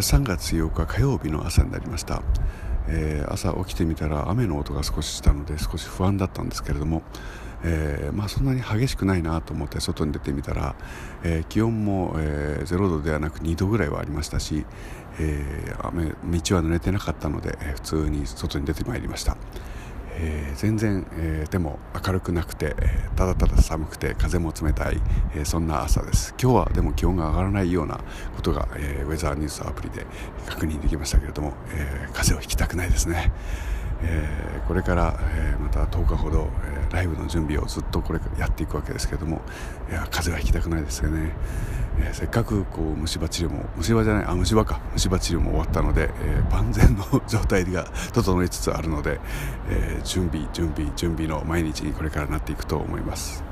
3月8日火曜日の朝になりました、えー、朝起きてみたら雨の音が少ししたので少し不安だったんですけれども、えー、まあ、そんなに激しくないなと思って外に出てみたら、えー、気温も、え0度ではなく2度ぐらいはありましたし、え雨道は濡れてなかったので、普通に外に出てまいりました。えー、全然、えー、でも明るくなくて、ただただ寒くて風も冷たい、えそんな朝です。今日はでも気温が上がらないようなことが、えウェザーニュースアプリで確認できましたけれども、え風邪をひきたくないですね、えこれから、えまた10日ほど、えライブの準備をずっとこれやっていくわけですけどもいや風邪はひきたくないですよねえー、せっかくこう虫歯治療も虫歯じゃないあ虫歯か虫歯治療も終わったので、えー、万全の状態が整いつつあるので、えー、準備準備準備の毎日にこれからなっていくと思います。